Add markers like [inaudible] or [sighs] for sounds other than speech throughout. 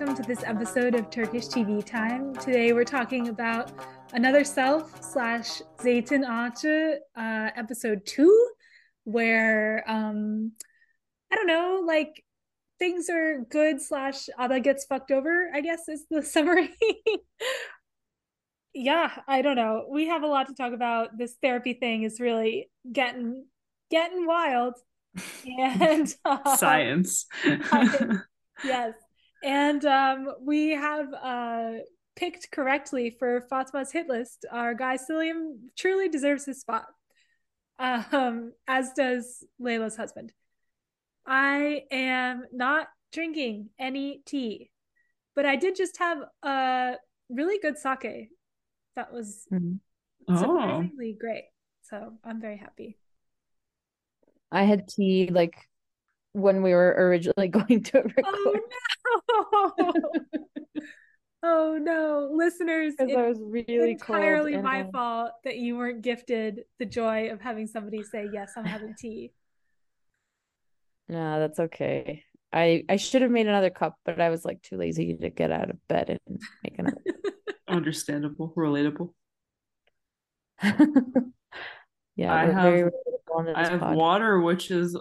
welcome to this episode of Turkish TV Time. Today we're talking about Another Self slash Zeytin Ağacı, uh, episode two, where um, I don't know, like things are good slash Ada gets fucked over. I guess is the [laughs] summary. yeah, I don't know. We have a lot to talk about. This therapy thing is really getting getting wild, [laughs] and [laughs] uh, science. yes and um, we have uh, picked correctly for Fatma's hit list. Our guy Selim truly deserves his spot, um, as does Layla's husband. I am not drinking any tea, but I did just have a really good sake that was mm-hmm. oh. surprisingly great. So I'm very happy. I had tea like when we were originally [laughs] going to record. Oh no! [laughs] oh no, listeners! Because I was really entirely my fault that you weren't gifted the joy of having somebody say, "Yes, I'm having [laughs] tea." No, that's okay. I I should have made another cup, but I was like too lazy to get out of bed and make another. Understandable, relatable. yeah, I have I have pod. water, which is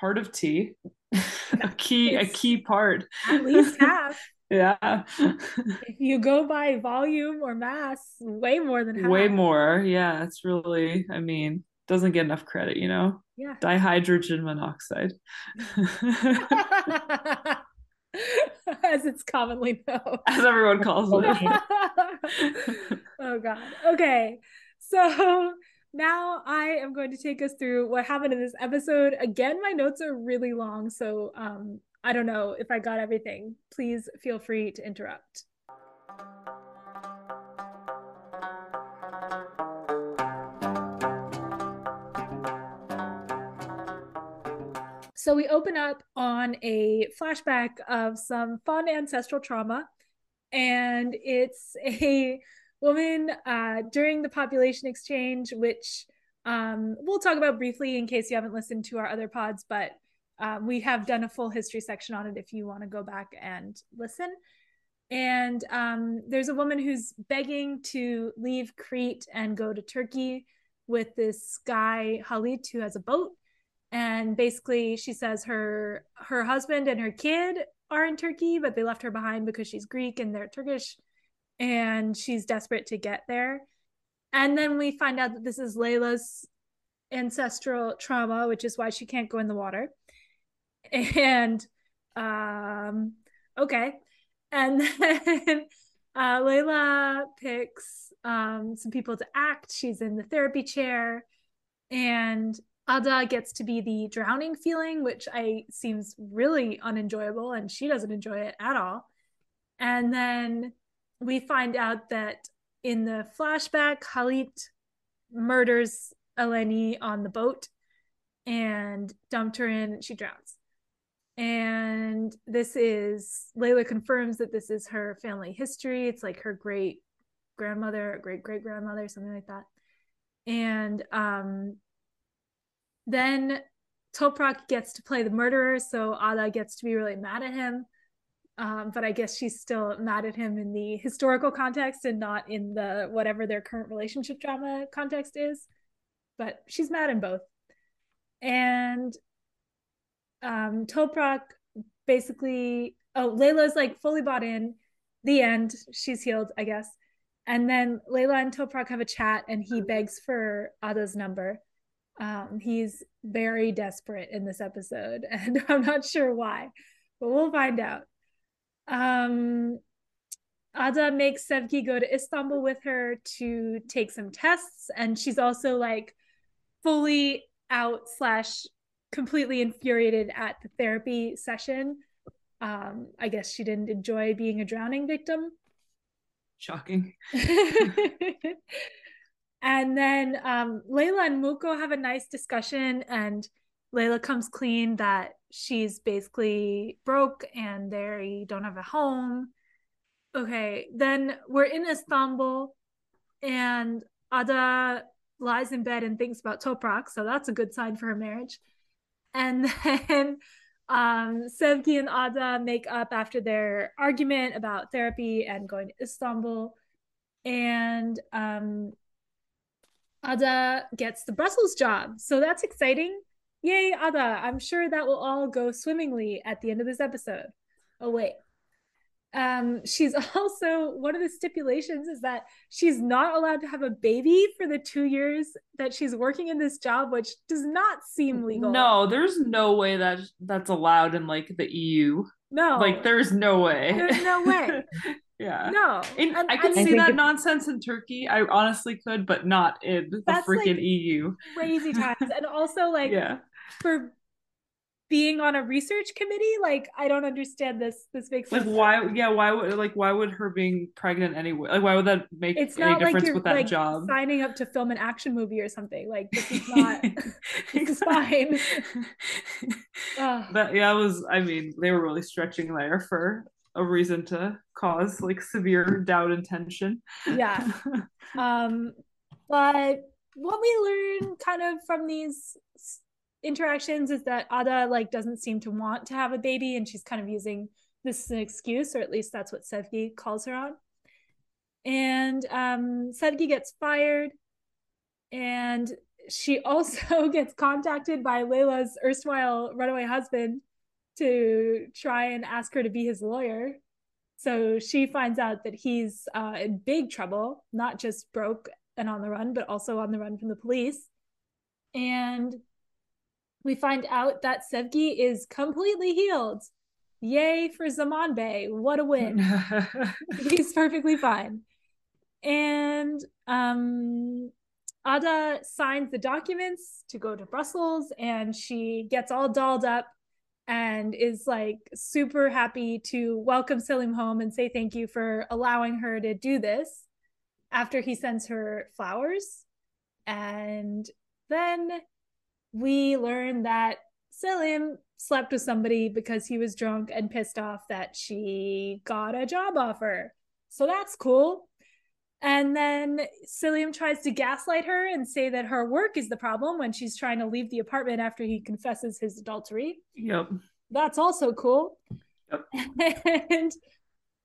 part of tea. [laughs] a key, a key part. At least half. [laughs] yeah. if you go by volume or mass, way more than half. Way more. Yeah. It's really, I mean, doesn't get enough credit, you know? Yeah. Dihydrogen monoxide. [laughs] As it's commonly known. As everyone calls it. oh God. Okay. So now I am going to take us through what happened in this episode. Again, my notes are really long, so um, I don't know if I got everything. Please feel free to interrupt. So we open up on a flashback of some fun ancestral trauma, and it's [laughs] a woman uh, during the population exchange, which um, we'll talk about briefly in case you haven't listened to our other pods, but um, we have done a full history section on it if you want to go back and listen. And um, there's a woman who's begging to leave Crete and go to Turkey with this guy Halit who has a boat. And basically, she says her her husband and her kid are in Turkey, but they left her behind because she's Greek and they're Turkish and she's desperate to get there. And then we find out that this is Layla's ancestral trauma, which is why she can't go in the water. [laughs] And um okay. And then [laughs] uh Layla picks um some people to act. She's in the therapy chair and Ada gets to be the drowning feeling, which I seems really unenjoyable and she doesn't enjoy it at all. And then we find out that in the flashback, Halit murders Eleni on the boat and dumped her in. She drowns. And this is Layla confirms that this is her family history. It's like her great grandmother, great great grandmother, something like that. And um, then Toprak gets to play the murderer, so Ada gets to be really mad at him um, but I guess she's still mad at him in the historical context and not in the whatever their current relationship drama context is. But she's mad in both. And um, Toprak basically, oh, Layla's like fully bought in. The end. She's healed, I guess. And then Layla and Toprak have a chat, and he begs for Ada's number. Um, he's very desperate in this episode, [laughs] and I'm not sure why, but we'll find out. Um, Ada makes Sevgi go to Istanbul with her to take some tests, and she's also like fully out slash completely infuriated at the therapy session. Um, I guess she didn't enjoy being a drowning victim. Shocking. [laughs] and then um, Layla and Muko have a nice discussion, and Layla comes clean that she's basically broke and they don't have a home. Okay, then we're in Istanbul and Ada lies in bed and thinks about Toprak, so that's a good sign for her marriage. And [laughs] then um, Sevgi and Ada make up after their argument about therapy and going to Istanbul. And um, Ada gets the Brussels job. So that's exciting. Yay, Ada. I'm sure that will all go swimmingly at the end of this episode. Oh, wait. Um she's [laughs] also one of the stipulations is that she's not allowed to have a baby for the two years that she's working in this job which does not seem legal. no there's no way that that's allowed in like the eu no. Like there's no way. There's no way. [laughs] Yeah. No. In, i could see that nonsense in turkey. I honestly could but not in the freaking like eu crazy times. And also like [laughs] yeah for being on a research committee? Like i don't understand this this makes like why yeah why would like why would her being pregnant anyway like why would that make it's any difference like you're, with that like, job? signing up to film an action movie or something. Like this is [laughs] not this is fine. [laughs] That yeah was i mean they were really stretching there for a reason to cause like severe doubt and tension. Yeah. [laughs] Um but what we learn kind of from these interactions is that Ada like doesn't seem to want to have a baby and she's kind of using this as an excuse, or at least that's what Sevgi calls her on. And um, Sevgi gets fired and she [laughs] also gets contacted by Layla's erstwhile runaway husband to try and ask her to be his lawyer. So she finds out that he's uh, in big trouble, not just broke and on the run, but also on the run from the police. And we find out that Sevgi is completely healed. Yay for Zaman Bey. What a win. [laughs] [laughs] He's perfectly fine. And um, Ada signs the documents to go to Brussels and she gets all dolled up and is like super happy to welcome Selim home and say thank you for allowing her to do this after he sends her flowers. And then we learn that Selim slept with somebody because he was drunk and pissed off that she got a job offer. So that's cool. And then Selim tries to gaslight her and say that her work is the problem when she's trying to leave the apartment after he confesses his adultery. Yep. That's also cool. Yep. [laughs] and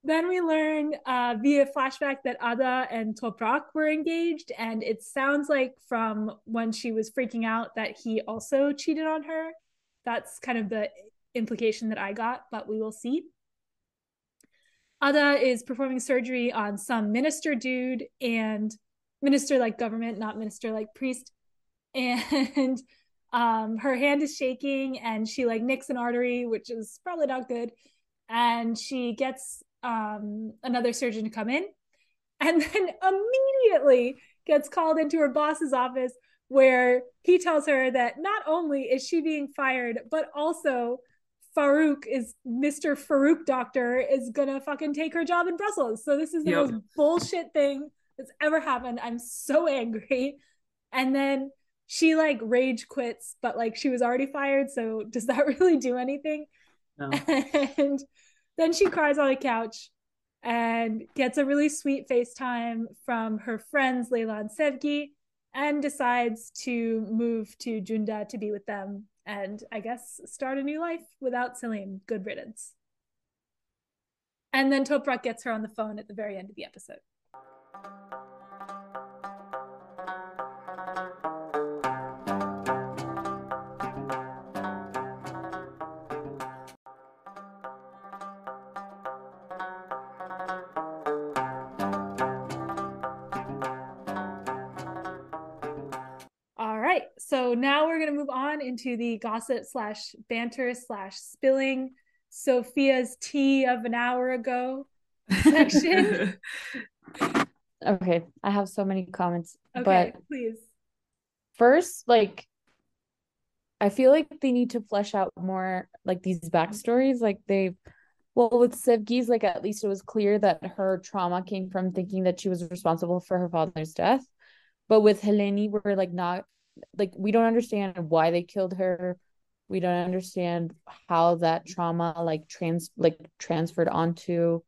then we learn uh, via flashback that Ada and Toprak were engaged, and it sounds like from when she was freaking out that he also cheated on her. That's kind of the implication that I got, but we will see. Ada is performing surgery on some minister dude and minister like government, not minister like priest. [laughs] And um, her hand is shaking and she like nicks an artery, which is probably not good. And she gets um, another surgeon to come in and [laughs] then immediately gets called into her boss's office where he tells her that not only is she being fired but also Farouk is Mr. Farouk doctor is gonna fucking take her job in Brussels. So this is the yep. most bullshit thing that's ever happened. I'm so angry. And then she like rage quits, but like she was already fired. So does that [laughs] really do anything? No. And then she cries on the couch and gets a really sweet FaceTime from her friends Layla and Sevgi and decides to move to Cunda to be with them and I guess start a new life without Selim. Good riddance. And then Toprak gets her on the phone at the very end of the episode. Going to move on into the gossip slash banter slash spilling Sophia's tea of an hour ago section. [laughs] okay, I have so many comments. Okay, but please. First, like, I feel like they need to flesh out more like these backstories. Like they, well, with Sevgi's, like at least it was clear that her trauma came from thinking that she was responsible for her father's death. But with Heleni, we're like not like we don't understand why they killed her we don't understand how that trauma like trans like transferred onto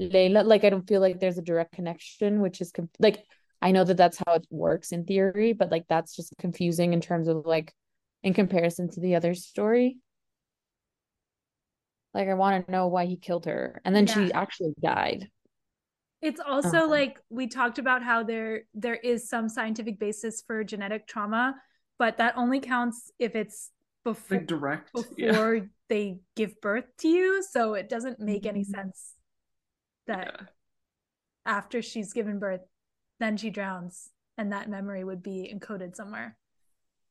Layla like I don't feel like there's a direct connection which is like I know that that's how it works in theory but like that's just confusing in terms of like in comparison to the other story like I want to know why he killed her. And then yeah. she actually died. It's also uh-huh. like we talked about how there there is some scientific basis for genetic trauma, but that only counts if it's before like direct before yeah. they give birth to you. So it doesn't make any mm-hmm. sense that yeah. after she's given birth, then she drowns and that memory would be encoded somewhere.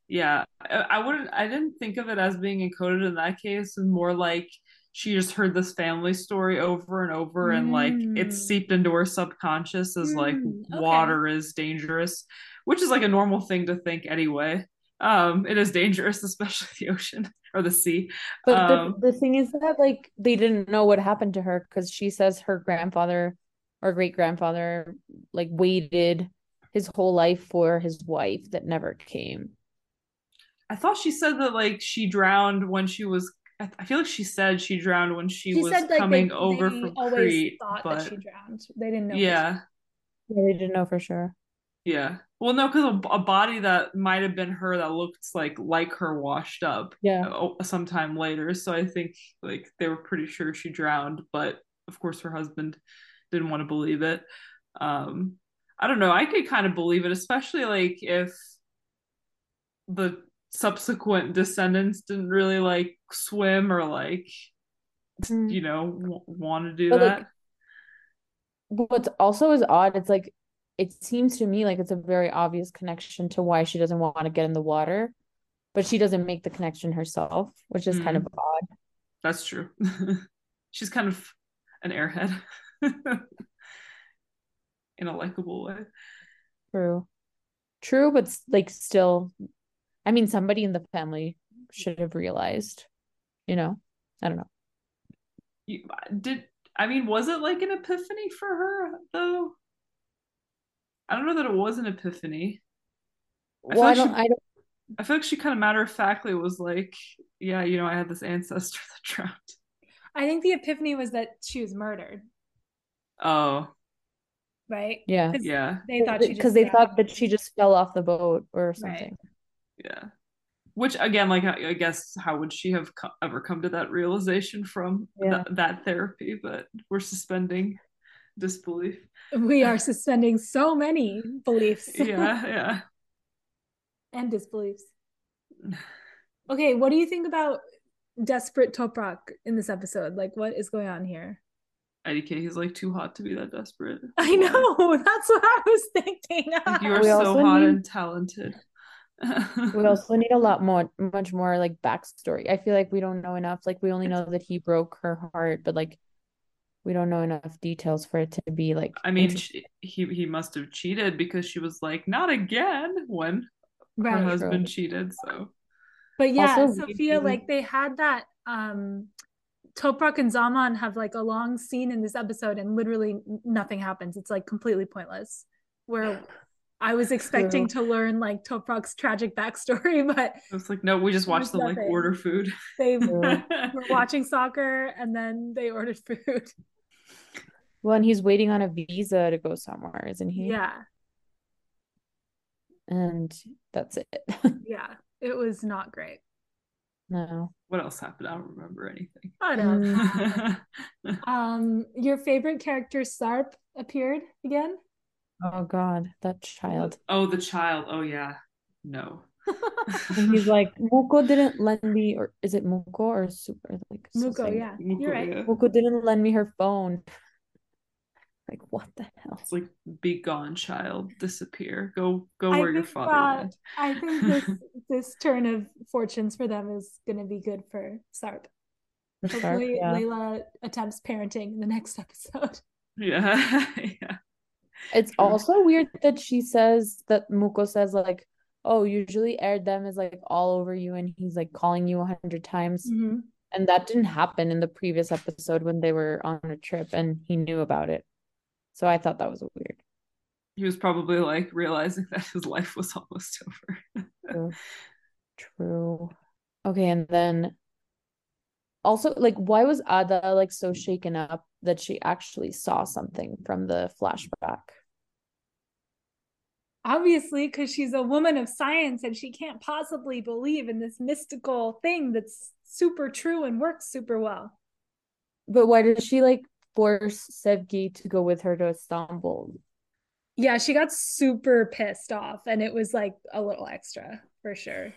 Yeah, I wouldn't. I didn't think of it as being encoded in that case, and more like she just heard this family story over and over mm. and like it's mm. seeped into her subconscious as mm. like water is dangerous which is like a normal thing to think anyway um it is dangerous [laughs] especially the ocean or the sea but um, the, the thing is that like they didn't know what happened to her because she says her grandfather or great grandfather like waited his whole life for his wife that never came i thought she said that like she drowned when she was I feel like she said she drowned when she, she was said, like, coming they, over they from Crete. Thought but... that she drowned. They didn't know. Yeah. Yeah, they didn't know for sure. Yeah. Well, no, because a, a, body that might have been her that looks like like her washed up. Yeah. Sometime later, so I think like they were pretty sure she drowned, but of course her husband didn't want to believe it. Um, I don't know. I could kind of believe it, especially like if the subsequent descendants didn't really like swim or like mm. you know w- want to do but that like, what's also is odd it's like it seems to me like it's a very obvious connection to why she doesn't want to get in the water but she doesn't make the connection herself which is mm. kind of mm. odd that's true [laughs] she's kind of an airhead [laughs] in a likable way true true but like still I mean, somebody in the family should have realized, you know, I don't know. You, did I mean, was it like an epiphany for her though? I don't know that it was an epiphany. I well, I don't, she, I don't. I feel like she kind of matter of factly was like, yeah, you know, I had this ancestor [laughs] that drowned. I think the epiphany was that she was murdered. Oh. Right. Yeah. Yeah. They thought because they thought that she just fell off the boat or something. Right yeah. Which again like i, guess how would she have co- ever come to that realization from yeah. th- that therapy? But we're suspending disbelief. We are [laughs] suspending so many beliefs. [laughs] Yeah yeah. [laughs] And disbeliefs. [sighs] Okay what do you think about desperate toprak in this episode? Like what is going on here? IDK, he's like too hot to be that desperate. I know. That's what I was thinking. Like, you are so hot need... and talented we also [laughs] need a lot more much more like backstory. I feel like we don't know enough. Like we only know that he broke her heart but like we don't know enough details for it to be like i mean she, he he must have cheated because she was like not again when right, her husband true. cheated so. But yeah also, sophia like they had that um toprak and zaman have like a long scene in this episode and literally nothing happens. It's like completely pointless. Where I was expecting True. to learn like Toprak's tragic backstory, [laughs] but I was like, no, we just watched them like order food. They [laughs] [laughs] were watching soccer and then they ordered food. Well, and he's waiting on a visa to go somewhere, isn't he? Yeah. And that's it. yeah, it was not great. No. What else happened? I don't remember anything. I don't. um, your favorite character Sarp appeared again. Oh God, that child. [laughs] Oh, the child. Oh yeah. No. and he's like, [laughs] Muko didn't lend me, or is it Muko or super like Muko? Yeah, Muko, you're right. Yeah. Muko didn't lend me her phone. [laughs] Like what the hell? It's like be gone, child. Disappear. Go go where your father uh, went. I think this this turn of fortunes for them is gonna be good for Sarp. Hopefully yeah. Layla attempts parenting in the next episode. Yeah. yeah. It's also weird that she says that Muko says like, "Oh, usually Erdem is like all over you, and he's like calling you a hundred times." Mm-hmm. And that didn't happen in the previous episode when they were on a trip, and he knew about it. So I thought that was weird. He was probably like realizing that his life was almost [laughs] over. True. True. Okay, and then also like why was Ada like so shaken up that she actually saw something from the flashback? Obviously, because she's a woman of science and she can't possibly believe in this mystical thing that's super true and works super well. But why did she like force Sevgi to go with her to Istanbul? Yeah, she got super pissed off and it was like a little extra for sure.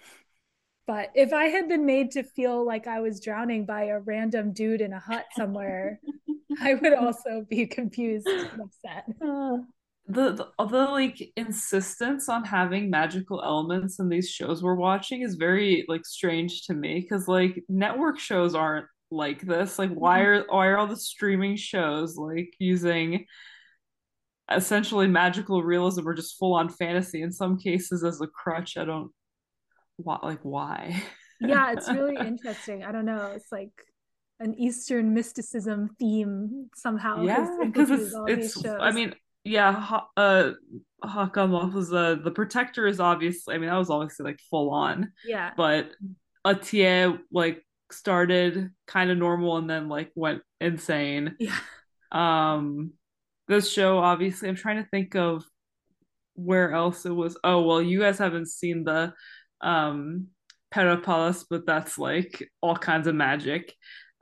But if I had been made to feel like I was drowning by a random dude in a hut somewhere, [laughs] I would also be confused and upset. [laughs] Uh, the, the the like insistence on having magical elements in these shows we're watching is very like strange to me because like network shows aren't like this. Like why are why are all the streaming shows like using essentially magical realism or just full on fantasy in some cases as a crutch? I don't why like why [laughs] yeah, it's really interesting. I don't know. It's like an Eastern mysticism theme somehow. yeah because it's it's i mean yeah Ha- uh Hakan was uh, the protector is obviously i mean that was obviously like full on yeah, but Atiye like started kind of normal and then like went insane. yeah. Um this show obviously I'm trying to think of where else it was. Oh well, you guys haven't seen the um Palace, but that's like all kinds of magic.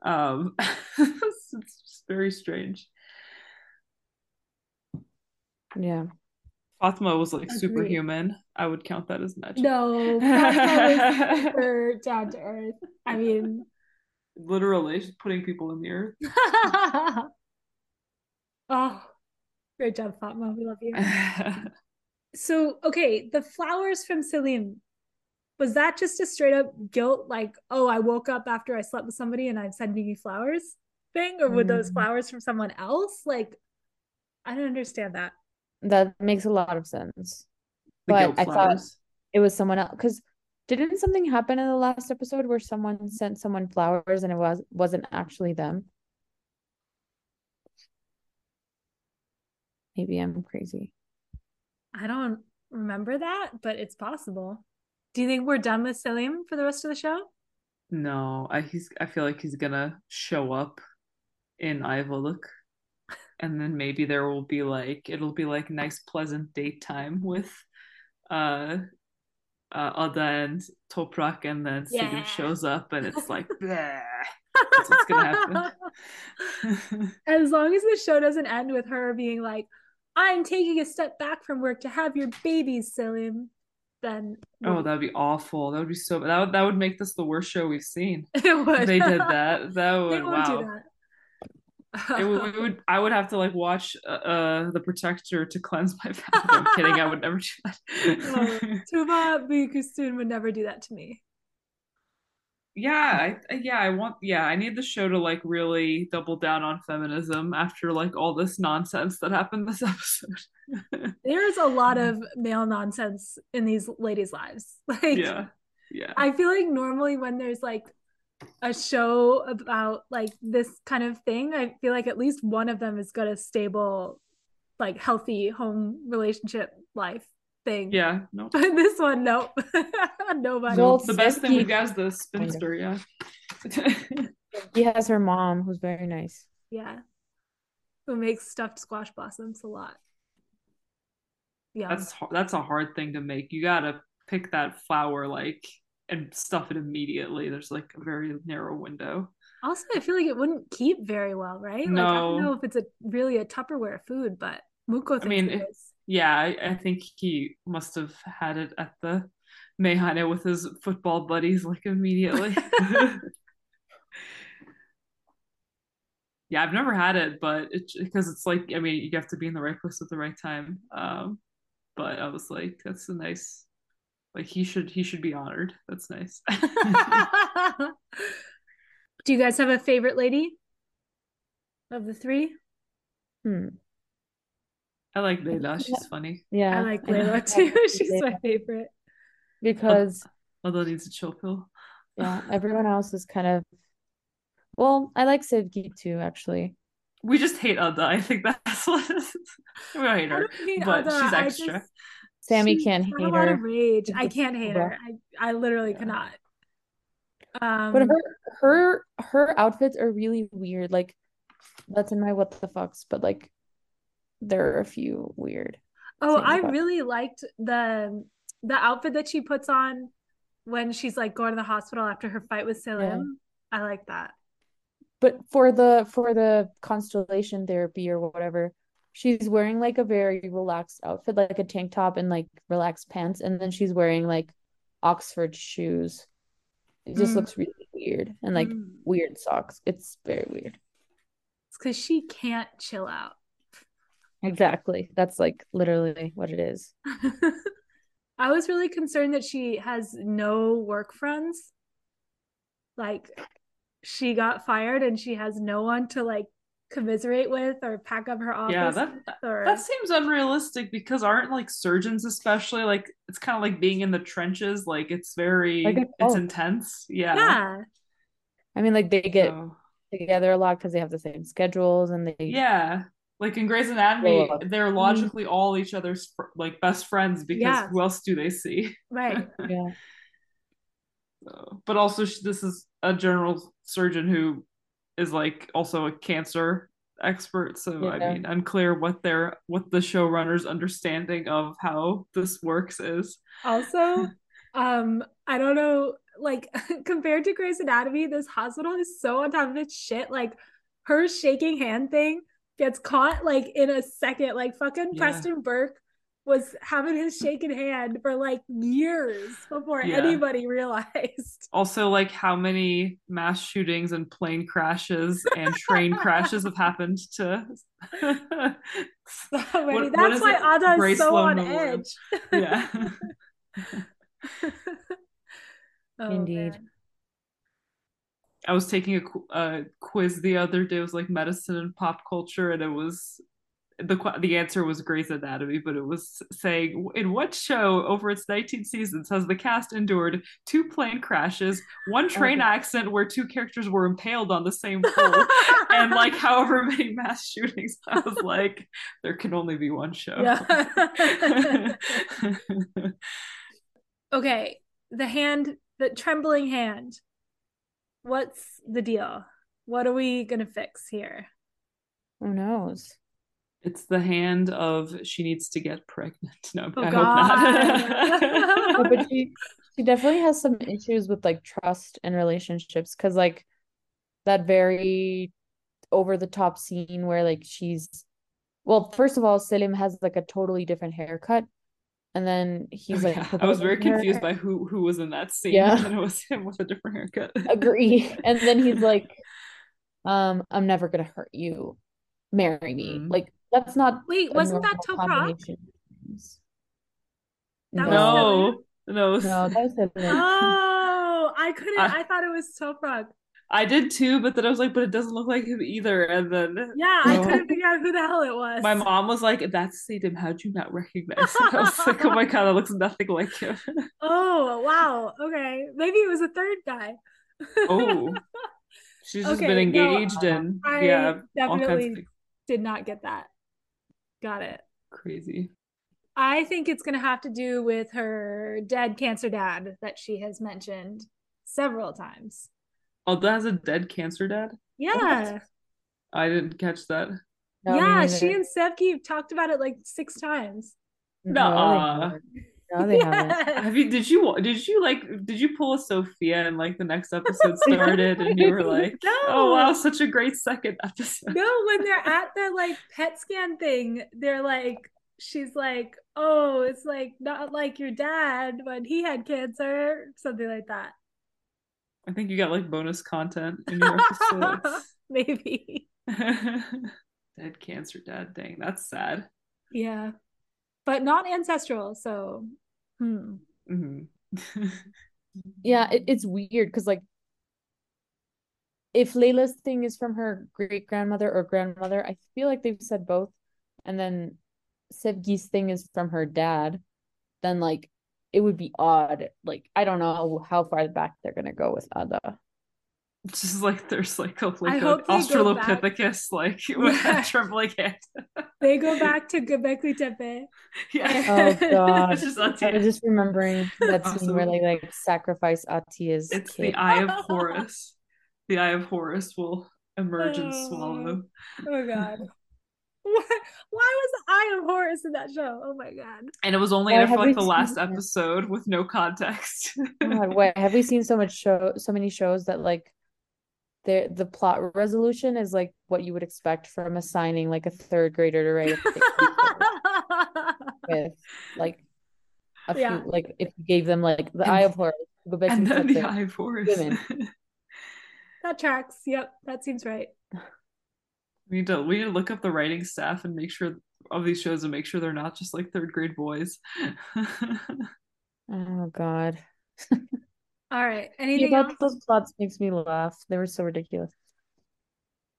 Um it's, [laughs] it's just very strange. yeah. Fatma was like Agreed. superhuman. I would count that as magic. No, Fatma was [laughs] super down to earth. I mean, Literally, she's putting people in the earth. [laughs] oh, great job, Fatma. We love you. So, okay, the flowers from Salim, was that just a straight up guilt, like, oh, I woke up after I slept with somebody and I'm sending you flowers thing? Or were those Mm. flowers from someone else? Like, I don't understand that. That makes a lot of sense. The But guilt I thought it was someone else because didn't something happen in the last episode where someone sent someone flowers and it was wasn't actually them? Maybe I'm crazy. I don't remember that, but it's possible. Do you think we're done with Salim for the rest of the show? No, I he's I feel like he's gonna show up in Ayvalık and then maybe there will be like it'll be like nice pleasant date time with uh uh Ada and Toprak and then Sigurd Yeah. shows up and it's like [laughs] bleh. That's what's gonna happen. [laughs] As long as the show doesn't end with her being like, I'm taking a step back from work to have your babies, Salim, then oh, that would be awful. That would be so that would that would make this the worst show we've seen. [laughs] it If would. they did [laughs] that. That would wow. do that. it would, we would I would have to like watch uh, uh the protector to cleanse my palate. I'm kidding, I would never do that. [laughs] Tuba Büyüküstün would never do that to me. Yeah, I yeah, I want yeah, I need the show to like really double down on feminism after like all this nonsense that happened this [laughs] episode. There's a lot mm. of male nonsense in these ladies' lives. [laughs] Like yeah. Yeah. I feel like normally when there's like a show about like this kind of thing, I feel like at least one of them has got a stable, like healthy home relationship life thing. Yeah. No. But [laughs] this one, nope. [laughs] Nobody. Well, the best thing we got is the spinster, yeah. [laughs] He has her mom who's very nice. yeah. Who makes stuffed squash blossoms a lot. Yeah. that's that's a hard thing to make. You gotta pick that flower like and stuff it immediately. There's like a very narrow window. Also, I feel like it wouldn't keep very well, right? Like I don't know if it's a really a Tupperware food, but Muko thinks mean, it it- is. Yeah, I, I think he must have had it at the Meyhane with his football buddies like immediately. [laughs] yeah, I've never had it, but it's because it's like I mean you have to be in the right place at the right time. Um, but I was like, that's a nice. Like he should he should be honored. That's nice. [laughs] Do you guys have a favorite lady of the three? Hmm. I like Leila. [laughs] She's funny. Yeah. I like I. Layla too. [laughs] She's my favorite. because Although needs a chill pill. yeah, [laughs] everyone else is kind of well, I like Sevgi too, actually. We just hate Ada. I think that's what it is. We don't hate her, don't hate but Ada, she's extra. just- Sammy she's can't got hate a lot her. of rage. I can't hate her. I I literally Yeah. cannot. Um, But her her her outfits are really weird. Like that's in my what the fucks, but like there are a few weird. oh, I about- really liked the the outfit that she puts on when she's like going to the hospital after her fight with Salim. I like that. but for the for the constellation therapy or whatever, she's wearing like a very relaxed outfit, like a tank top and like relaxed pants, and then she's wearing like Oxford shoes. It just Mm. looks really weird and like Mm. weird socks. It's very weird. It's because she can't chill out. Exactly. That's like literally what it is. [laughs] I was really concerned that she has no work friends. Like she got fired and she has no one to like commiserate with or pack up her office. Yeah, that or that seems unrealistic because aren't like surgeons especially like it's kind of like being in the trenches. Like it's very Like a it's intense. Yeah. yeah. I mean, like they get So, together a lot because they have the same schedules and they yeah. Like in Grey's Anatomy, up. they're logically all each other's fr- like best friends because Yeah. who else do they see? Right. [laughs] yeah. So, but also this is a general surgeon who is like also a cancer expert so i mean unclear what their what the showrunner's understanding of how this works is Also, [laughs] um, I don't know, like [laughs] compared to Grey's Anatomy, this hospital is so on top of its shit. Like her shaking hand thing gets caught like in a second. Like fucking Yeah. Preston Burke was having his shaken hand for like years before Yeah. anybody realized. [laughs] also like how many mass shootings and plane crashes and train [laughs] crashes have happened to [laughs] So many. What- what That's is why it? Ada is so on edge. yeah Oh, Indeed. man. I was taking a, a quiz the other day it was like medicine and pop culture and it was the the answer was Grey's Anatomy, but it was saying in what show over its 19 seasons has the cast endured two plane crashes, one oh, train Okay. accident where two characters were impaled on the same [laughs] pole, and like however many mass shootings? [laughs] I was like, there can only be one show. Yeah. [laughs] okay, the hand, the trembling hand. What's the deal? What are we gonna fix here? Who knows? it's the hand of she needs to get pregnant. [laughs] No, Oh, I God. [laughs] No, hope but she she definitely has some issues with like trust and relationships because like that very over the top scene where like she's well, first of all, Selim has like a totally different haircut, and then he's like Yeah, I was very proposing her. confused by who who was in that scene, Yeah. [laughs] and it was him with a different haircut. [laughs] agree. And then he's [laughs] like, um, I'm never gonna hurt you. Marry me. Mm. Like that's not Wait, wasn't that normal Toprak? combination. That was no, no, no, that was Oh, I couldn't. I- I thought it was Toprak. I did too, but then I was like, but it doesn't look like him either. And then Yeah, I couldn't figure out who the hell it was. my mom was like, "That's Sadim. How'd you not recognize?" Him? I was like, "Oh my god, that looks nothing like him." [laughs] Oh wow. Okay, maybe it was a third guy. oh, [laughs] she's just Okay, been no, engaged and I yeah, definitely did not get that. Got it. crazy. I think it's going to have to do with her dead cancer dad that she has mentioned several times. Oh, that has a dead cancer dad. Yeah. I didn't catch that. No, yeah, she and Sevgi talked about it like six times. No, they haven't. No, they [laughs] haven't. Have you? Did you? Did you like? Did you pull a Sophia and like the next episode [laughs] started and you were like, No. "Oh wow, such a great second episode." No, when they're at the like PET scan thing, they're like, she's like, oh, it's like not like your dad when he had cancer, something like that. I think you got like bonus content in your episodes. [laughs] Maybe. [laughs] Dead cancer dad. Dang, that's sad. Yeah. But not ancestral, so hmm. hmm [laughs] Yeah, it, it's weird because like if Layla's thing is from her great grandmother or grandmother, I feel like they've said both, and then Sevgi's thing is from her dad, then like it would be odd. Like I don't know how far back they're gonna go with Ada. It's just like there's like a like an hope they go back- Australopithecus like [laughs] with Yeah. that trembling hand. They go [laughs] back to Göbekli Tepe. yeah. [laughs] Oh god. It's just I was just remembering that scene where they like sacrifice Atiye's. It's kid. the Eye of Horus. The Eye of Horus will emerge and Oh. swallow. Oh, oh god. Why, why was the Eye of Horus in that show? Oh my god. And it was only Why there for like the last that? episode with no context. [laughs] Oh god, wait, have we seen so much show so many shows that like the the plot resolution is like what you would expect from assigning like a third grader to write [laughs] with like a few Yeah. like if you gave them like the And- eye of Horus go back and and then the the- eye of Horus. women. [laughs] that tracks. Yep, that seems right. We need to we need to look up the writing staff and make sure of these shows and make sure they're not just like third grade boys. [laughs] oh god All right. [laughs] Thinking Anything about else? those plots makes me laugh they were so ridiculous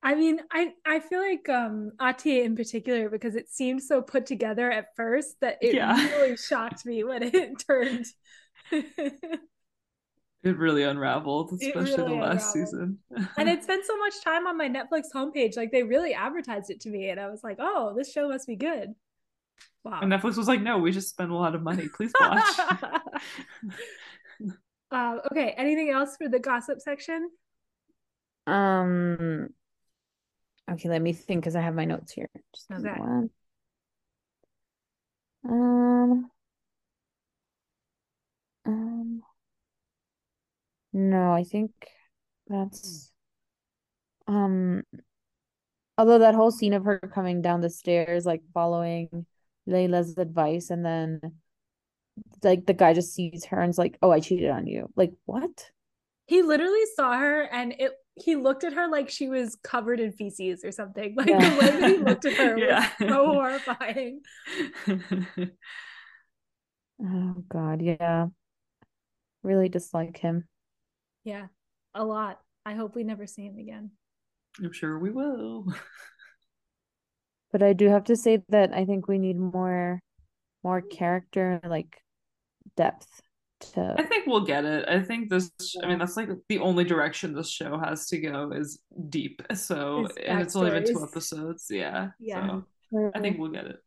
I mean, I I feel like um Ati in particular because it seemed so put together at first that it Yeah. really shocked me when it [laughs] turned. It really unraveled, especially really the last unraveled. season. and [laughs] it spent so much time on my Netflix homepage. Like they really advertised it to me, and I was like, "Oh, this show must be good." Wow. and Netflix was like, "No, we just spend a lot of money. Please watch." [laughs] uh, okay. Anything else for the gossip section? um okay let me think because i have my notes here Just give me Okay. one. um um no i think that's um although that whole scene of her coming down the stairs like following Layla's advice and then like the guy just sees her and's like oh i cheated on you like what He literally saw her, and it. He looked at her like she was covered in feces or something. [laughs] Like Yeah. the way that he looked at her [laughs] Yeah. was so [laughs] horrifying. oh god yeah really dislike him Yeah, a lot. I hope we never see him again. I'm sure we will. But I do have to say that I think we need more more character like depth to I think we'll get it. I think this. I mean, that's like the only direction this show has to go is deep. So, Is and it's only been two episodes. Yeah. Yeah. So I think we'll get it.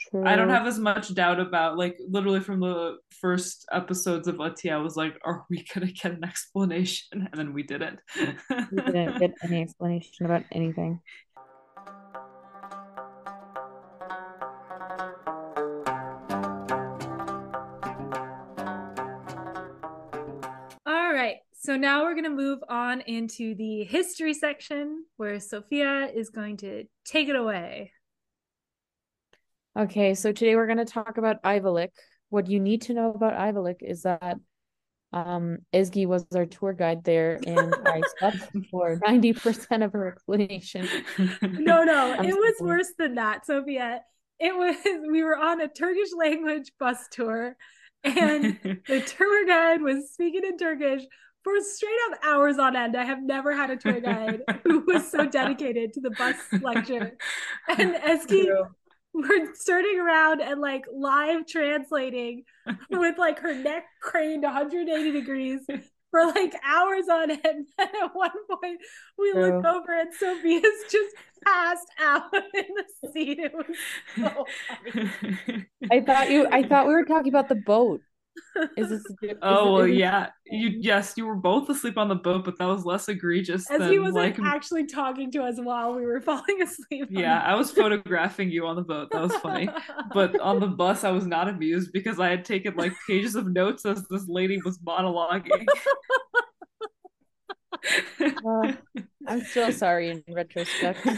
True. I don't have as much doubt about like literally from the first episodes of Ati, I was like, are we gonna get an explanation? And then we didn't. We didn't get any explanation about anything. All right. So now we're going to move on into the history section where Sophia is going to take it away. Okay, so today we're going to talk about Ayvalık. What you need to know about Ayvalık is that um Izgi was our tour guide there and I [laughs] slept for 90% of her explanation. No, no, [laughs] it was worse than that, Sophia. It was, [laughs] we were on a Turkish language bus tour and the tour guide was speaking in Turkish for straight up hours on end. I have never had a tour guide who was so dedicated to the bus lecture. And Eski [laughs] were turning around and like live translating [laughs] with like her neck craned 180 degrees for like hours on end. [laughs] And at one point, we True. over and Sophia's just passed out in the seat. It was so funny. I thought you I thought we were talking about the boat. Is this is Oh well, yeah. You yes, you were both asleep on the boat, but that was less egregious As than he wasn't like actually talking to us while we were [laughs] falling asleep. yeah. I was photographing you on the boat. That was funny. But on the bus, I was not amused because I had taken like pages of notes as this lady was monologuing. Uh, I'm still [laughs] sorry in retrospect. [laughs]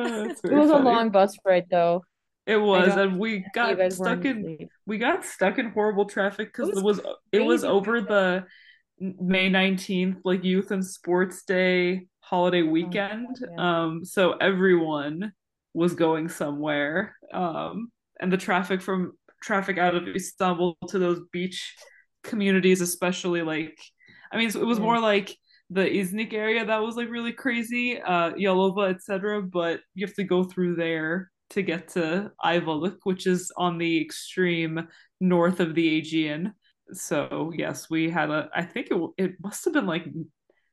Oh, It was a long bus ride though. It was, and we got stuck in we got stuck in horrible traffic because It was it was over the May 19th like youth and sports day holiday weekend. yeah. um so everyone was going somewhere um and the traffic from traffic out of Istanbul to those beach communities especially like I mean it was more like the Iznik area that was like really crazy uh Yalova etc but you have to go through there to get to Ayvalık which is on the extreme north of the Aegean so yes we had a i think it it must have been like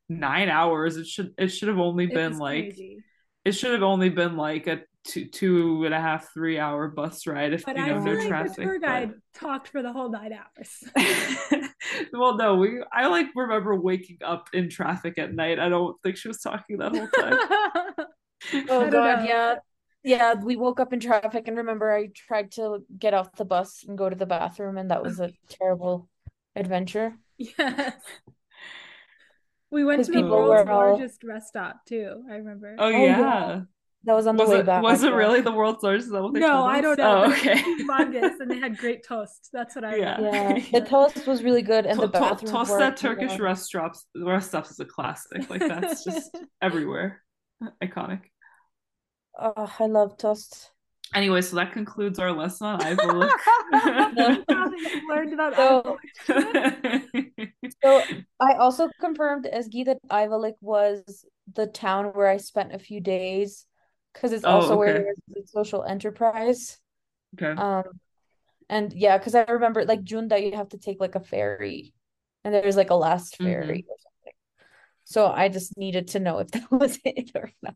nine hours it should it should have only It been like crazy. it should have only been like a two two and a half three hour bus ride if But you I know feel no like traffic the tour guide but- talked for the whole nine hours. [laughs] well no we i like remember waking up in traffic at night i don't think she was talking that whole time [laughs] Oh don't god, know. yeah. Yeah, we woke up in traffic and remember I tried to get off the bus and go to the bathroom and that was a terrible adventure. Yes. We went to the world's were all- largest rest stop too. I remember. Oh, Oh, yeah. yeah. That was on the Was way it back. was it really the world's largest? Is that what they no, I don't know. Oh, but it okay. was humongous, and they had great toast. That's what I Yeah. remember. Yeah, [laughs] the toast was really good, and the To- to- toast were that Turkish warm. rest stops. Rest stops is a classic. Like that's just [laughs] everywhere, iconic. Oh, I love toast. Anyway, so that concludes our lesson on Ayvalık. [laughs] Now that you've learned about So- [laughs] So I also confirmed Esgi that Ayvalık was the town where I spent a few days because it's Oh, also where okay. there's the social enterprise. okay. Um, and yeah, because I remember like June that you have to take like a ferry, and there's like a last Mhm. ferry or something. So I just needed to know if that [laughs] was it or not.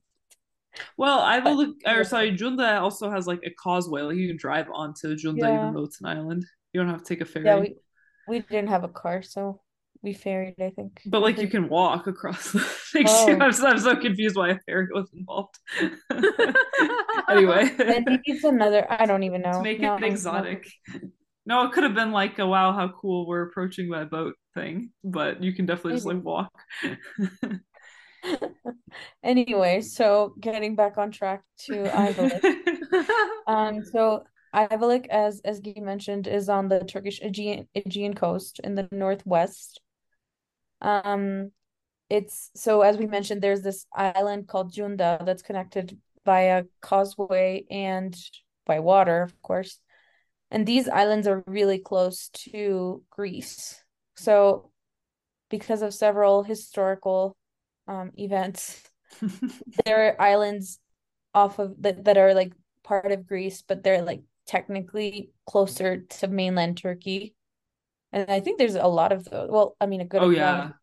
Well, Ayvalık, yeah. or sorry, Cunda also has like a causeway. Like you can drive onto Cunda Yeah. even though it's an island. You don't have to take a ferry. Yeah, we we didn't have a car, so we ferried, I think. But like you can walk across the [laughs] thing. Oh. I'm, so, I'm so confused why a ferry was involved. [laughs] [laughs] anyway, maybe it's another. I don't even know. to make No, it exotic. No, it could have been like a wow, how cool we're approaching by boat thing, but you can definitely just like walk. [laughs] Anyway, so getting back on track to Ayvalık. [laughs] Um, so Ayvalık, as as Guy mentioned, is on the Turkish Aegean Aegean coast in the northwest. Um, it's so as we mentioned, there's this island called Cunda that's connected by a causeway and by water, of course. And these islands are really close to Greece. So because of several historical um events, [laughs] there are islands off of that that are like part of Greece, but they're like technically closer to mainland Turkey. And I think there's a lot of those. Well, I mean, a good oh yeah, of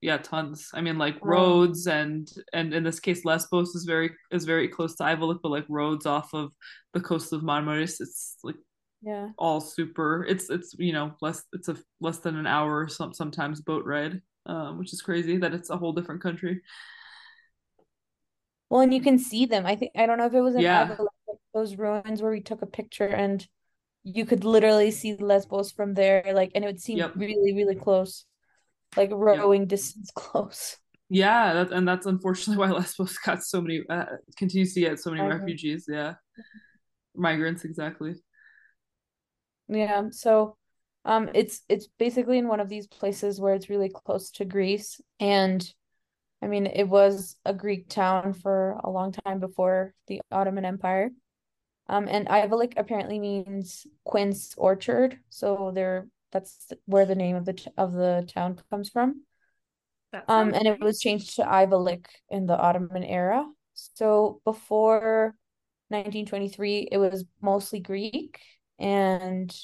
yeah, tons. I mean, like Um, Rhodes and and in this case, Lesbos is very is very close to Ayvalık, but like Rhodes off of the coast of Marmaris, it's like yeah. all super. It's it's you know less it's a less than an hour some sometimes boat ride, um, which is crazy that it's a whole different country. Well, and you can see them. I think I don't know if it was in Yeah. But those ruins where we took a picture and you could literally see Lesbos from there, like, and it would seem Yep. really, really close, like rowing distance [laughs] close. Yeah, that, and that's unfortunately [laughs] why Lesbos got so many uh, continues to get so many refugees. Yeah, migrants exactly. Yeah, so um it's it's basically in one of these places where it's really close to Greece and I mean it was a Greek town for a long time before the Ottoman Empire. Um and Ayvalık apparently means quince orchard, so there that's where the name of the t- of the town comes from. Um, and it was changed to Ayvalık in the Ottoman era. So before 1923, it was mostly Greek, and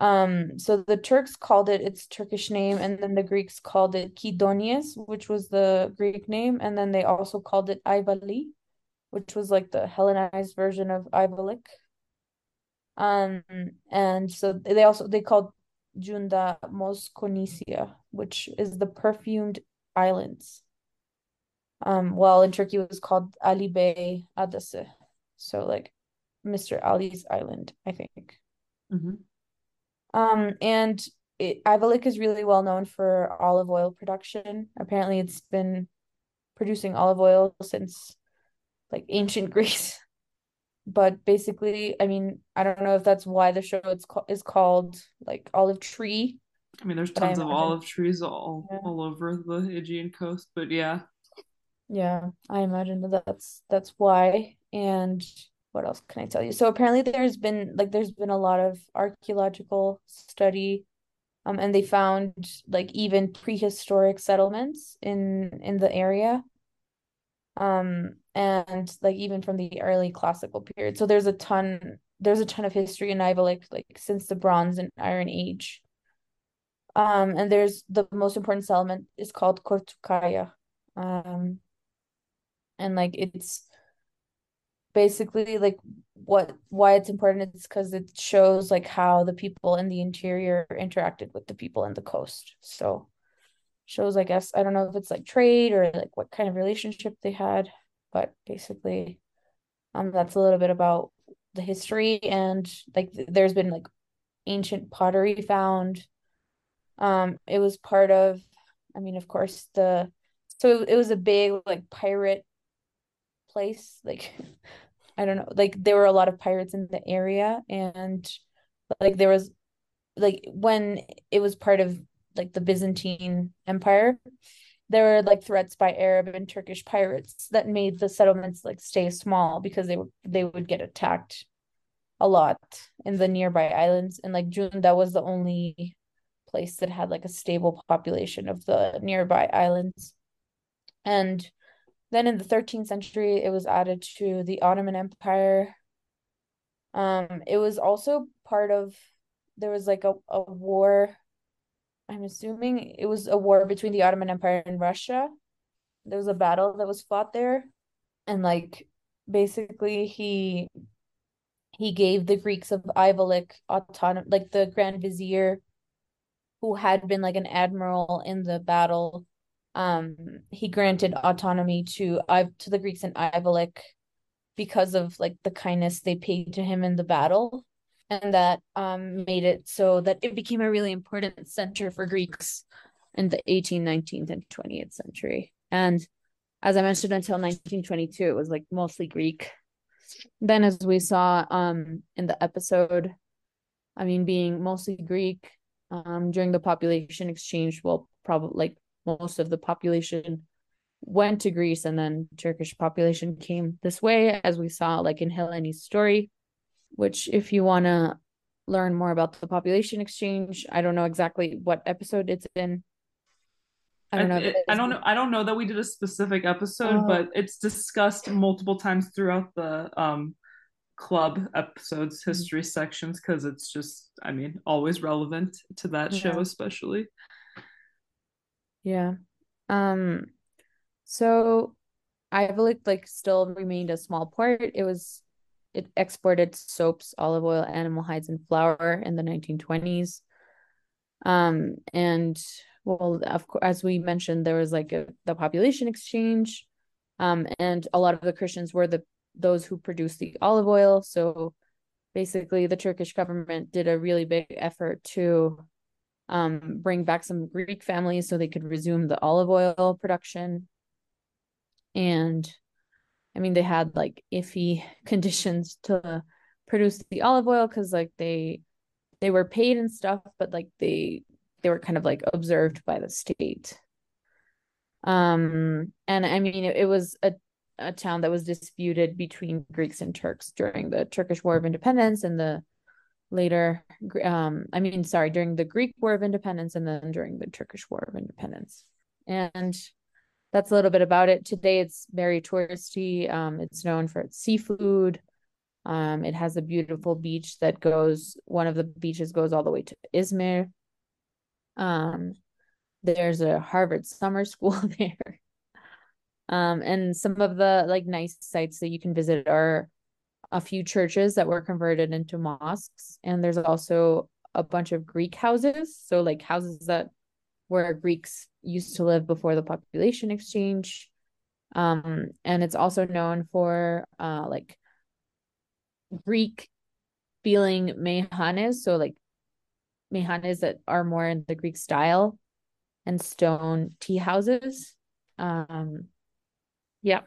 um, so the Turks called it its Turkish name, and then the Greeks called it Kidonios, which was the Greek name, and then they also called it Ayvali, which was like the Hellenized version of Ayvalık. Um, and so they also they called Cunda Moskonisia, which is the perfumed islands. Um, while in Turkey it was called Ali Bey Adası. So like Mr. Ali's island, I think. hmm Um, and it, Ayvalık is really well known for olive oil production. Apparently, it's been producing olive oil since like ancient [laughs] Greece. But basically, I mean, I don't know if that's why the show it's ca- is called like Olive Tree. I mean, there's tons of olive trees all Yeah. all over the Aegean coast, but yeah, Yeah, I imagine that that's that's why. And what else can I tell you? So apparently there's been like there's been a lot of archaeological study, um, and they found like even prehistoric settlements in in the area. Um, and like even from the early classical period. So there's a ton there's a ton of history in Ayvalık like since the Bronze and Iron Age. Um, and there's the most important settlement is called Kortukaya. Um, and like it's basically like what why it's important is because it shows like how the people in the interior interacted with the people in the coast. So shows, I guess, I don't know if it's like trade or like what kind of relationship they had, but basically, um, that's a little bit about the history and like th- there's been like ancient pottery found. Um, it was part of, I mean, of course, the so it was a big like pirate place like [laughs] I don't know like there were a lot of pirates in the area and like there was like when it was part of like the Byzantine Empire there were like threats by Arab and Turkish pirates that made the settlements like stay small because they would they would get attacked a lot in the nearby islands. And like Cunda was the only place that had like a stable population of the nearby islands. And then in the 13th century it was added to the Ottoman Empire um it was also part of there was like a, a war I'm assuming it was a war between the Ottoman Empire and Russia. There was a battle that was fought there. And like basically he he gave the Greeks of Ayvalık autonomy like the Grand Vizier who had been like an admiral in the battle. Um he granted autonomy to I to the Greeks in Ayvalık because of like the kindness they paid to him in the battle and that um, made it so that it became a really important center for Greeks in the 18th, 19th, and 20th century. And as I mentioned, until 1922, it was like mostly Greek. Then, as we saw um, in the episode, I mean, being mostly Greek um, during the population exchange, well, probably like most of the population went to Greece, and then Turkish population came this way, as we saw like in Helene's story which if you want to learn more about the population exchange, I don't know exactly what episode it's in. I don't know. I, I don't know. I don't know that we did a specific episode, oh. but it's discussed multiple times throughout the um club episodes, mm-hmm. history sections, because it's just, I mean, always relevant to that yeah. show, especially. Yeah. Um. So, Ayvalık like still remained a small port. It was it exported soaps, olive oil, animal hides, and flour in the 1920s. Um, and well, of course, as we mentioned, there was like a, the population exchange, um, and a lot of the Christians were the those who produced the olive oil. So basically, the Turkish government did a really big effort to um, bring back some Greek families so they could resume the olive oil production. And I mean, they had like iffy [laughs] conditions to produce the olive oil because like they they were paid and stuff, but like they they were kind of like observed by the state. Um, and I mean, it, it was a a town that was disputed between Greeks and Turks during the Turkish War of Independence and the later um I mean sorry during the Greek War of Independence and then during the Turkish War of Independence. And that's a little bit about it. Today it's very touristy. Um, it's known for its seafood. Um, it has a beautiful beach that goes, one of the beaches goes all the way to Izmir. Um, there's a Harvard summer school [laughs] there. Um, and some of the like nice sites that you can visit are a few churches that were converted into mosques. And there's also a bunch of Greek houses. So like houses that where Greeks used to live before the population exchange. Um, and it's also known for uh, like Greek feeling mehanes, so like mehanes that are more in the Greek style, and stone tea houses. Um, yeah,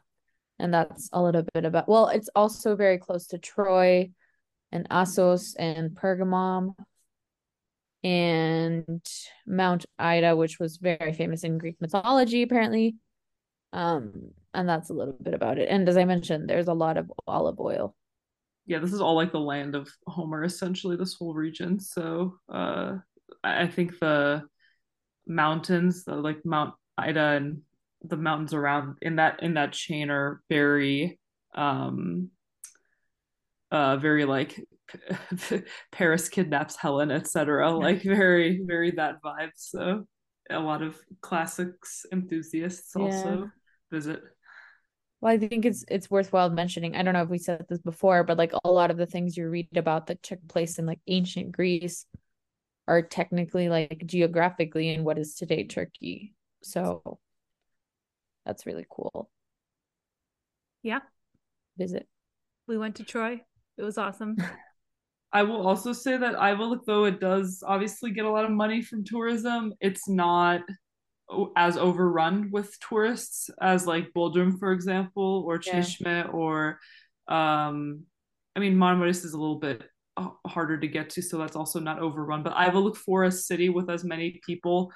and that's a little bit about. Well, it's also very close to Troy, and Assos and Pergamum and Mount Ida, which was very famous in Greek mythology, apparently. Um, and that's a little bit about it. And as I mentioned, there's a lot of olive oil. Yeah, this is all like the land of Homer, essentially, this whole region. So uh I think the mountains, like Mount Ida and the mountains around in that in that chain are very um uh very like [laughs] Paris kidnaps Helen, etc. Like very, very that vibe. So a lot of classics enthusiasts yeah. also visit. Well, I think it's it's worthwhile mentioning. I don't know if we said this before, but like a lot of the things you read about that took place in like ancient Greece are technically like geographically in what is today Turkey. So that's really cool. Yeah. Visit. We went to Troy. It was awesome. [laughs] I will also say that Ayvalık, though it does obviously get a lot of money from tourism, it's not as overrun with tourists as like Bodrum, for example, or Yeah. Or um, I mean Marmaris is a little bit harder to get to, so that's also not overrun. But Ayvalık for a city with as many people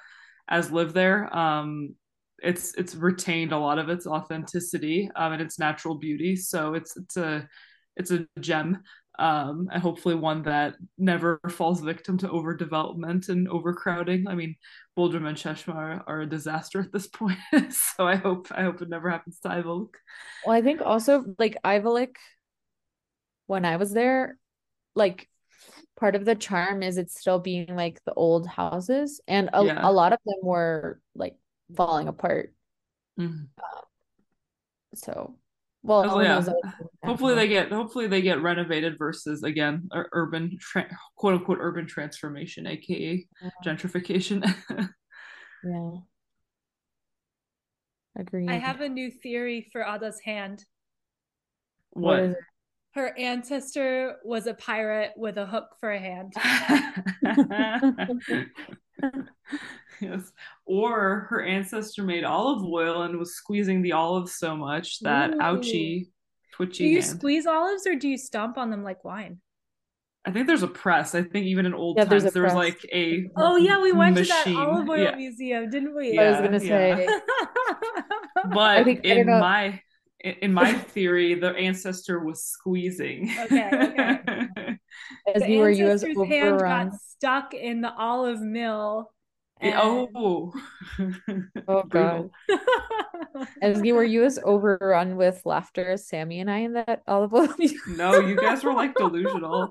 as live there, um, it's it's retained a lot of its authenticity um, and its natural beauty. So it's it's a it's a gem um, and hopefully one that never falls victim to overdevelopment and overcrowding. I mean, Bodrum and Çeşme are, are, a disaster at this [laughs] point, so I hope I hope it never happens to Ayvalık. Well, I think also like Ayvalık, when I was there, like part of the charm is it's still being like the old houses, and a, Yeah. a lot of them were like falling apart. Mhm. So, well, Oh, yeah. Hopefully they get hopefully they get renovated versus again ur- urban tra- quote unquote urban transformation, aka Yeah. gentrification. [laughs] Yeah. Agreed. I have a new theory for Ada's hand. What what? is Her ancestor was a pirate with a hook for a hand. [laughs] [laughs] [laughs] yes. Or her ancestor made olive oil and was squeezing the olive so much that Ooh. ouchie, Do you hand. squeeze olives or do you stomp on them like wine? I think there's a press. I think even in old Yeah, there's times a there was like a Oh yeah, we went to that Machine, olive oil yeah. museum, didn't we? I was gonna yeah. say. [laughs] but think- I don't in my in in my theory the ancestor was squeezing. Okay, okay. [laughs] As the you were you as ancestor's hand overrun. got stuck in the olive mill. Yeah, and- oh. [laughs] Oh god. [laughs] As you were you as overrun with laughter as Sammy and I in that olive oil. [laughs] No, you guys were like delusional.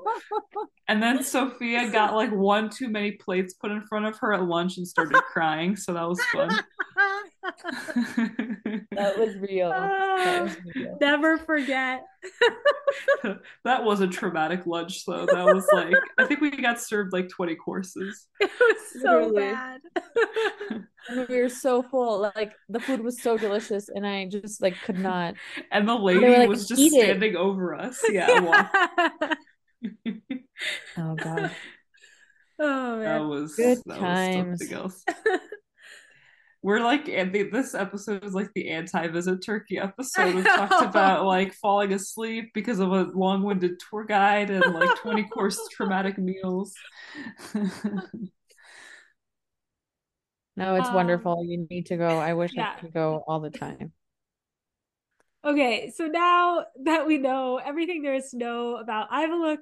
And then Sophia got like one too many plates put in front of her at lunch and started crying. So that was fun. that was real. That was real. Never forget. that was a traumatic lunch, though. That was like, I think we got served like 20 courses. It was so Literally. bad. [laughs] And we were so full. Like the food was so delicious and I just like could not. [laughs] And the lady like, was just "Eat it." standing over us. [laughs] Yeah. Well, Oh god. oh man. that was, Good that times. was something else. We're like, and the, this episode is like the anti-visit Turkey episode. We've talked about like falling asleep because of a long-winded tour guide and like 20-course traumatic meals. No, it's Um, wonderful. You need to go. I wish yeah. I could go all the time. Okay, so now that we know everything there is to know about Ayvalık,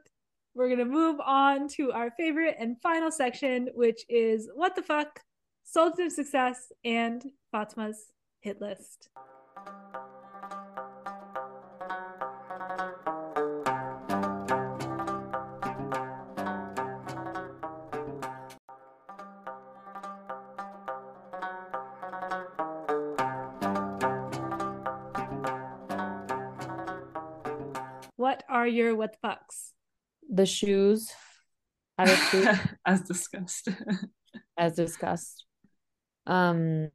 we're gonna move on to our favorite and final section, which is what the fuck, Sultan of Success, and Fatma's hit list. What are your what the fucks? The shoes. Out of shoes. As discussed. [laughs] as discussed. Um,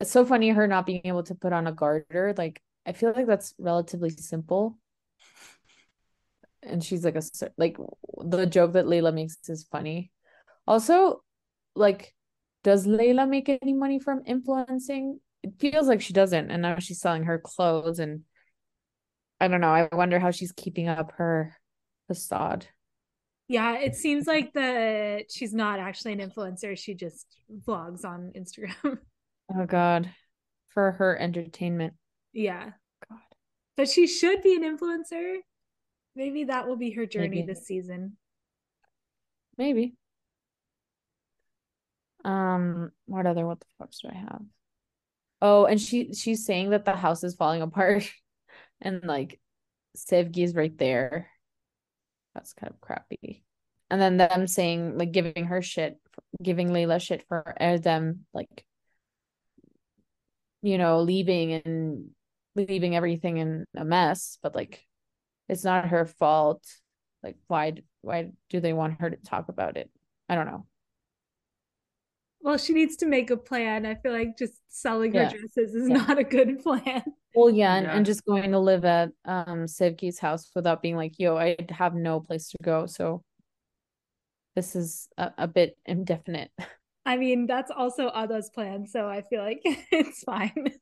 it's so funny her not being able to put on a garter. Like, I feel like that's relatively simple. And she's like a like the joke that Layla makes is funny. Also, like, does Layla make any money from influencing? It feels like she doesn't, and now she's selling her clothes, and I don't know. I wonder how she's keeping up her facade. Yeah, it seems like the she's not actually an influencer. She just vlogs on Instagram. [laughs] Oh God, for her entertainment. yeah. God. But she should be an influencer. Maybe that will be her journey Maybe. this season. Maybe. Um, what other what the fucks do I have? Oh, and she she's saying that the house is falling apart [laughs] and like Sevgi's right there. That's kind of crappy. And then them saying like giving her shit, giving Layla shit for them like you know, leaving and leaving everything in a mess, but like it's not her fault. Like why why do they want her to talk about it? I don't know. Well, she needs to make a plan. I feel like just selling her dresses is Yeah. not a good [laughs] plan. Well, yeah, and, Yeah. and just going to live at um Sevgi's house without being like, yo, I have no place to go. So this is a, a bit indefinite. I mean, that's also Ada's plan, so I feel like [laughs] it's fine.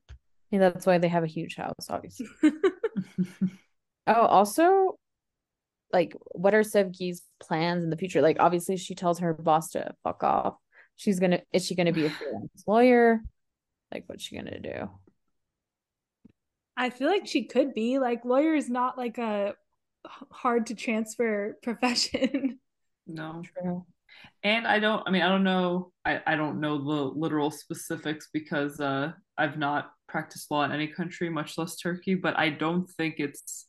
Yeah, that's why they have a huge house, obviously. [laughs] [laughs] oh, also, like, what are Sevgi's plans in the future? Like, obviously, she tells her boss to fuck off. She's gonna, is she gonna be a [sighs] freelance lawyer? Like, what's she gonna do? I feel like she could be. Like, lawyer is not like a hard to transfer [laughs] profession. No. True. And I don't I mean I don't know I, I don't know the literal specifics because uh I've not practiced law in any country, much less Turkey, but I don't think it's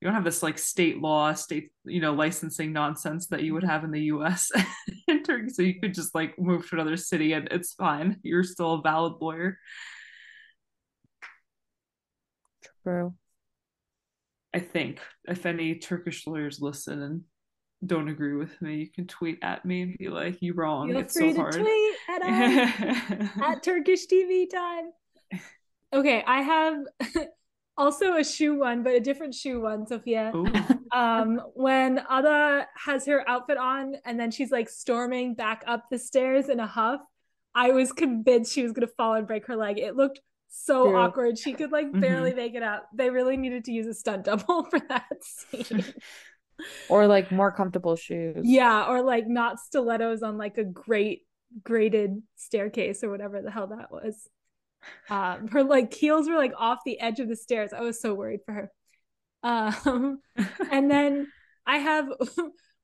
you don't have this like state law, state, you know, licensing nonsense that you would have in the US [laughs] in Turkey. So you could just like move to another city and it's fine. You're still a valid lawyer. True. I think if any Turkish lawyers listen and don't agree with me, you can tweet at me and be like, "You wrong. Feel it's free so to hard." tweet at [laughs] us at Turkish TV time. Okay, I have [laughs] also a shoe one, but a different shoe one, Sophia. Ooh. [laughs] Um, when Ada has her outfit on and then she's like storming back up the stairs in a huff, I was convinced she was gonna fall and break her leg. It looked so True. awkward. She could like barely make it up. They really needed to use a stunt double [laughs] for that scene. [laughs] Or like more comfortable shoes. yeah, or like not stilettos on like a great graded staircase or whatever the hell that was. Um, her like heels were like off the edge of the stairs. I was so worried for her. Um, [laughs] and then I have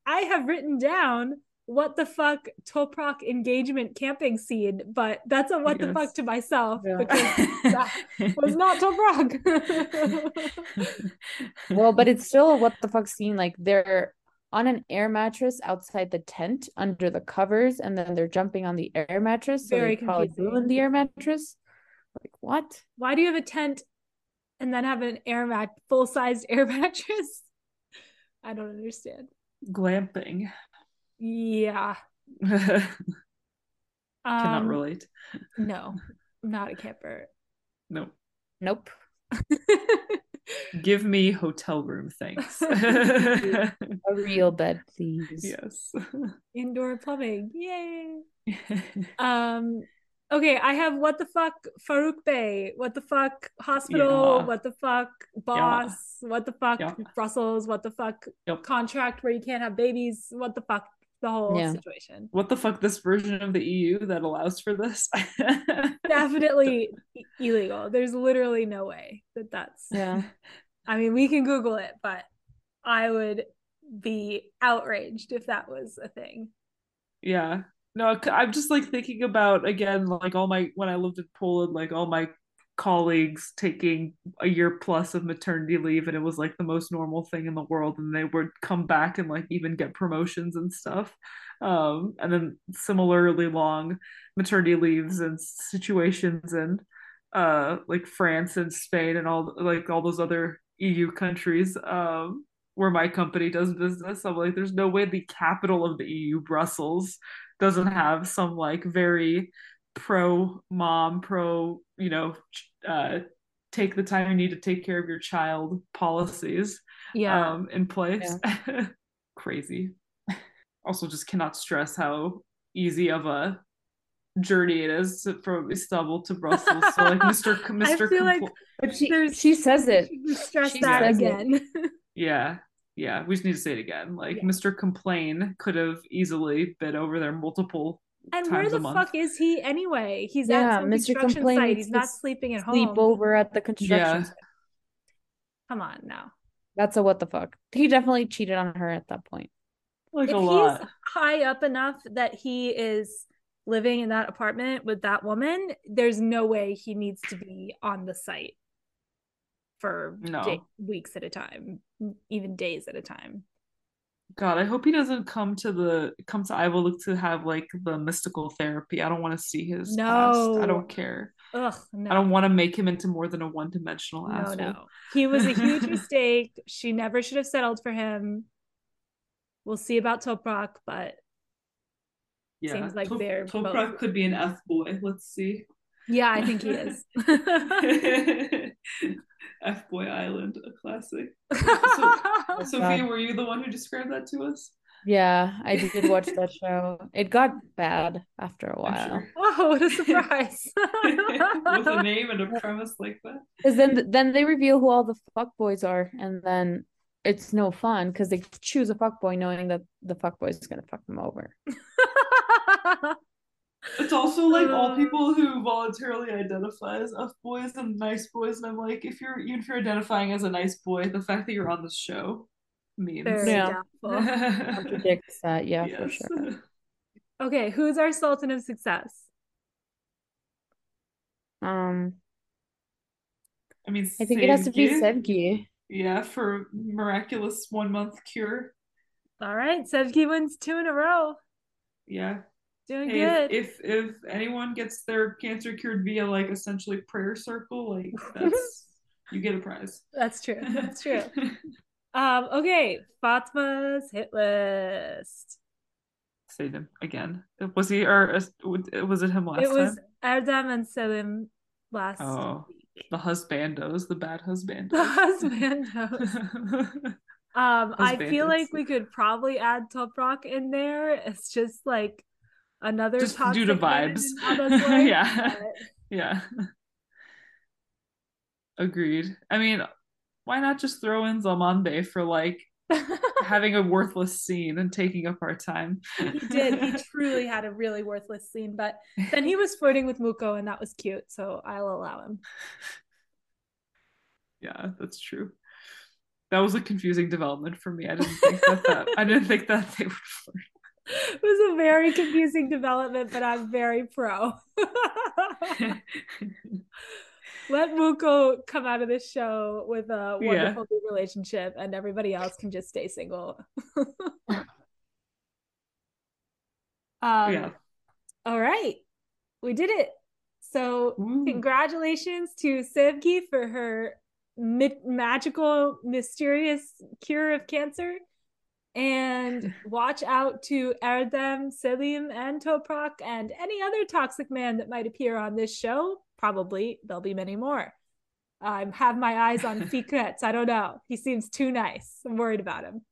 I have written down what the fuck Toprak engagement camping scene, but that's a what the fuck to myself Yeah. because that [laughs] was not Toprak. [laughs] Well, but it's still a what the fuck scene. Like they're on an air mattress outside the tent under the covers, and then they're jumping on the air mattress. So Very they probably confusing. ruined the air mattress. Like what? Why do you have a tent and then have an air mat full sized [laughs] air mattress? I don't understand. Glamping. Yeah. [laughs] Cannot Um, relate. No, I'm not a camper. No. Nope. [laughs] Give me hotel room, thanks. [laughs] A real bed, please. yes. Indoor plumbing. Yay. Um okay, I have what the fuck Farouk Bay, what the fuck hospital, Yeah. what the fuck boss, what the fuck Yeah. Brussels, what the fuck Yep. contract where you can't have babies, what the fuck the whole Yeah. situation. What the fuck? This version of the EU that allows for this? [laughs] Definitely illegal. There's literally no way that that's Yeah. [laughs] I mean, we can Google it, but I would be outraged if that was a thing. yeah no I'm just like thinking about again like all my when i lived in poland like all my colleagues taking a year plus of maternity leave and it was like the most normal thing in the world and they would come back and like even get promotions and stuff. Um and then similarly long maternity leaves and situations in uh like france and spain and all like all those other eu countries um where my company does business. I'm like there's no way the capital of the eu brussels doesn't have some like very pro mom pro you know uh take the time you need to take care of your child policies Yeah. um in place [laughs] crazy also just cannot stress how easy of a journey it is from istanbul to brussels so like [laughs] mr C- mr feel like But she she says it. Stress She that says it. again. [laughs] yeah yeah we just need to say it again like Yeah. mr complain could have easily been over there multiple and where the a month. fuck is he anyway? He's Yeah, at some Mr. construction Complain site. He's not sleeping at Sleep home. over at the construction Yeah. site. Come on now. That's a what the fuck. He definitely cheated on her at that point. like if a he's lot high up enough that he is living in that apartment with that woman, there's no way he needs to be on the site for No. day- weeks at a time, even days at a time. God, I hope he doesn't come to the come to Ayvalık to have like the mystical therapy. I don't want to see his past. I don't care. Ugh, no. I don't want to make him into more than a one dimensional no, asshole. no. He was a huge [laughs] mistake. She never should have settled for him. We'll see about Toprak, but Yeah, Seems like Top- they're Toprak both- could be an F boy. Let's see. yeah, I think he is. [laughs] [laughs] F boy Island, a classic. [laughs] Oh, Sophia, were you the one who described that to us? Yeah, I did [laughs] watch that show. It got bad after a while. Sure. [laughs] Oh, what a surprise. With a name and a premise like that. Because then then they reveal who all the fuck boys are, and then it's no fun because they choose a fuck boy knowing that the fuck boy is gonna fuck them over. It's also like all Uh. people who voluntarily identify as F boys and nice boys, and I'm like, if you're even if you're identifying as a nice boy, the fact that you're on this show means Yeah. doubtful. [laughs] Contradicts that, yeah, for sure. [laughs] Okay, who's our Sultan of Success? Um, I mean, I think it has to be Sevgi, Sevgi. Yeah, for miraculous one month cure. All right, Sevgi wins two in a row. Yeah. Doing Hey, good. if, if if anyone gets their cancer cured via like essentially prayer circle, like [laughs] that's you get a prize. That's true. [laughs] That's true. Um, okay, Fatma's hit list. Say them again. Was he or uh, was it him last it was time? Erdem and Selim last Oh. week. The husbandos, the bad husbandos. The husbandos. [laughs] Um, I feel like we could probably add Toprak in there. It's just like another Just due to vibes. in Anna's [laughs] life, Yeah. but- [laughs] yeah. Agreed. I mean, why not just throw in Zalmande for like [laughs] having a worthless scene and taking up our time? he did. He truly had a really worthless scene, but then he was flirting with Muko, and that was cute. So I'll allow him. yeah, that's true. That was a confusing development for me. I didn't think that, that I didn't think that they would. It was a very confusing development, but I'm very pro. [laughs] Let Muko come out of this show with a wonderful new relationship, and everybody else can just stay single. [laughs] um, yeah. All right, we did it. So Woo. congratulations to Sevgi for her mi- magical, mysterious cure of cancer. And watch out to Erdem, Selim, and Toprak, and any other toxic man that might appear on this show. Probably there'll be many more. I have my eyes on [laughs] Fikret. I don't know. He seems too nice. I'm worried about him.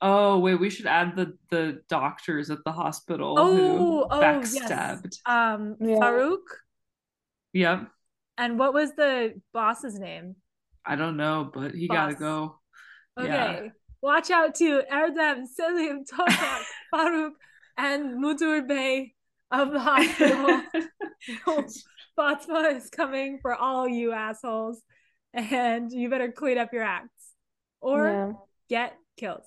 Oh wait, we should add the the doctors at the hospital Oh, who oh, yes. backstabbed. Um, Yeah. Farouk. Yep. And what was the boss's name? I don't know, but he gotta go. Okay. Yeah. Watch out to Erdem, Selim, Toprak, [laughs] Farouk, and Mudur Bey of the hospital. [laughs] Fatma is coming for all you assholes, and you better clean up your acts or Yeah. get killed.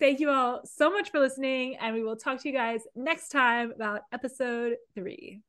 Thank you all so much for listening, and we will talk to you guys next time about episode three.